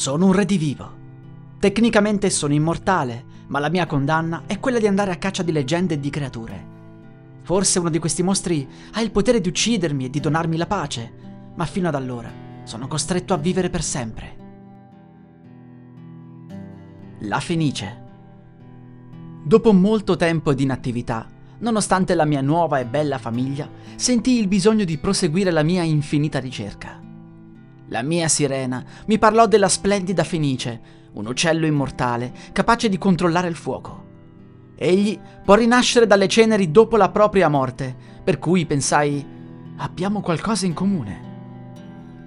Sono un redivivo. Tecnicamente sono immortale, ma la mia condanna è quella di andare a caccia di leggende e di creature. Forse uno di questi mostri ha il potere di uccidermi e di donarmi la pace, ma fino ad allora sono costretto a vivere per sempre. La Fenice. Dopo molto tempo di inattività, nonostante la mia nuova e bella famiglia, sentii il bisogno di proseguire la mia infinita ricerca. La mia sirena mi parlò della splendida Fenice, un uccello immortale capace di controllare il fuoco. Egli può rinascere dalle ceneri dopo la propria morte, per cui pensai, abbiamo qualcosa in comune.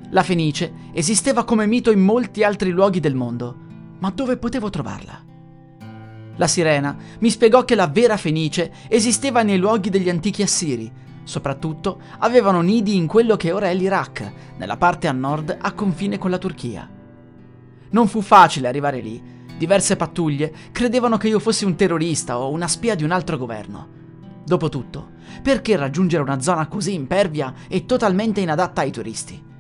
La Fenice esisteva come mito in molti altri luoghi del mondo, ma dove potevo trovarla? La sirena mi spiegò che la vera Fenice esisteva nei luoghi degli antichi assiri, soprattutto avevano nidi in quello che ora è l'Iraq, nella parte a nord a confine con la Turchia. Non fu facile arrivare lì. Diverse pattuglie credevano che io fossi un terrorista o una spia di un altro governo. Dopotutto, perché raggiungere una zona così impervia e totalmente inadatta ai turisti?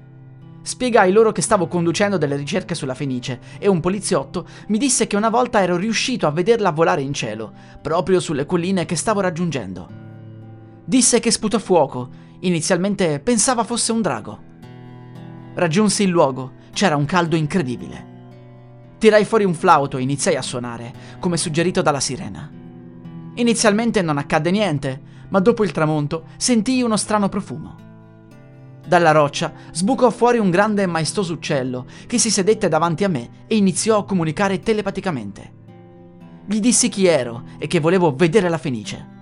Spiegai loro che stavo conducendo delle ricerche sulla Fenice e un poliziotto mi disse che una volta ero riuscito a vederla volare in cielo, proprio sulle colline che stavo raggiungendo. Disse che sputò fuoco, inizialmente pensava fosse un drago. Raggiunsi il luogo, c'era un caldo incredibile. Tirai fuori un flauto e iniziai a suonare, come suggerito dalla sirena. Inizialmente non accadde niente, ma dopo il tramonto sentii uno strano profumo. Dalla roccia sbucò fuori un grande e maestoso uccello che si sedette davanti a me e iniziò a comunicare telepaticamente. Gli dissi chi ero e che volevo vedere la Fenice.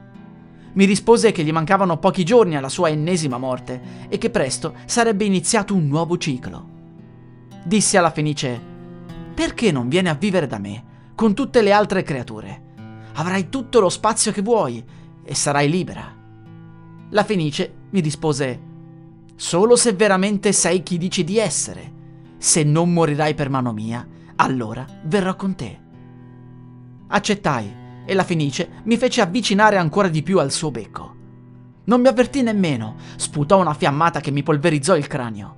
Mi rispose che gli mancavano pochi giorni alla sua ennesima morte e che presto sarebbe iniziato un nuovo ciclo. Dissi alla Fenice: Perché non vieni a vivere da me, con tutte le altre creature? Avrai tutto lo spazio che vuoi e sarai libera. La Fenice mi rispose: Solo se veramente sei chi dici di essere. Se non morirai per mano mia, allora verrò con te. Accettai e la Fenice mi fece avvicinare ancora di più al suo becco. Non mi avvertì nemmeno, sputò una fiammata che mi polverizzò il cranio.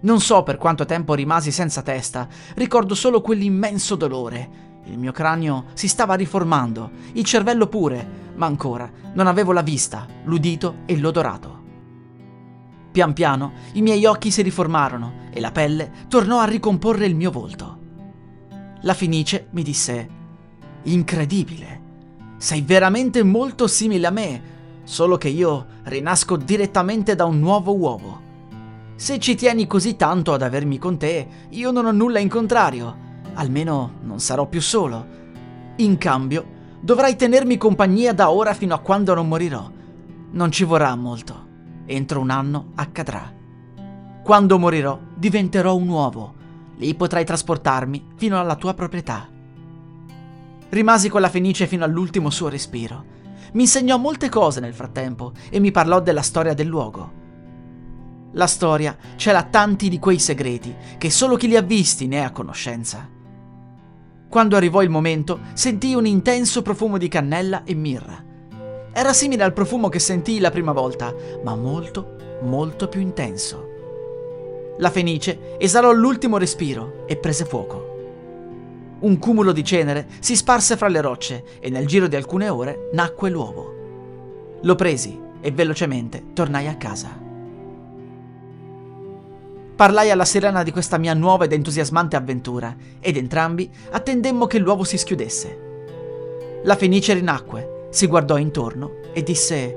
Non so per quanto tempo rimasi senza testa, ricordo solo quell'immenso dolore. Il mio cranio si stava riformando, il cervello pure, ma ancora non avevo la vista, l'udito e l'odorato. Pian piano i miei occhi si riformarono e la pelle tornò a ricomporre il mio volto. La Fenice mi disse: Incredibile, sei veramente molto simile a me, solo che io rinasco direttamente da un nuovo uovo. Se ci tieni così tanto ad avermi con te, io non ho nulla in contrario, almeno non sarò più solo. In cambio, dovrai tenermi compagnia da ora fino a quando non morirò. Non ci vorrà molto. Entro un anno accadrà. Quando morirò, diventerò un uovo. Lì potrai trasportarmi fino alla tua proprietà. Rimasi con la Fenice fino all'ultimo suo respiro. Mi insegnò molte cose nel frattempo e mi parlò della storia del luogo. La storia cela tanti di quei segreti che solo chi li ha visti ne è a conoscenza. Quando arrivò il momento, sentii un intenso profumo di cannella e mirra. Era simile al profumo che sentii la prima volta, ma molto, molto più intenso. La fenice esalò l'ultimo respiro e prese fuoco. Un cumulo di cenere si sparse fra le rocce e nel giro di alcune ore nacque l'uovo. Lo presi e velocemente tornai a casa. Parlai alla sirena di questa mia nuova ed entusiasmante avventura ed entrambi attendemmo che l'uovo si schiudesse. La fenice rinacque si guardò intorno e disse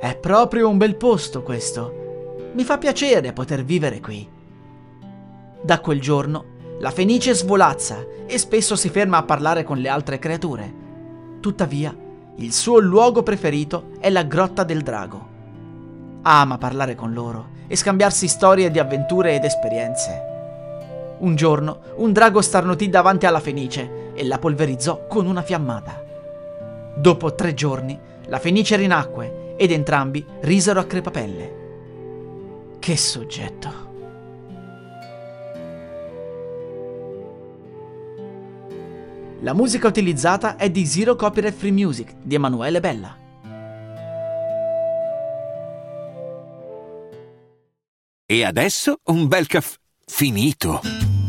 È proprio un bel posto questo. Mi fa piacere poter vivere qui. Da quel giorno la fenice svolazza e spesso si ferma a parlare con le altre creature. Tuttavia, il suo luogo preferito è la grotta del drago. Ama parlare con loro e scambiarsi storie di avventure ed esperienze. Un giorno un drago starnutì davanti alla Fenice e la polverizzò con una fiammata. Dopo tre giorni la Fenice rinacque ed entrambi risero a crepapelle. Che soggetto! La musica utilizzata è di Zero Copyright Free Music di Emanuele Bella. E adesso un bel caffè finito.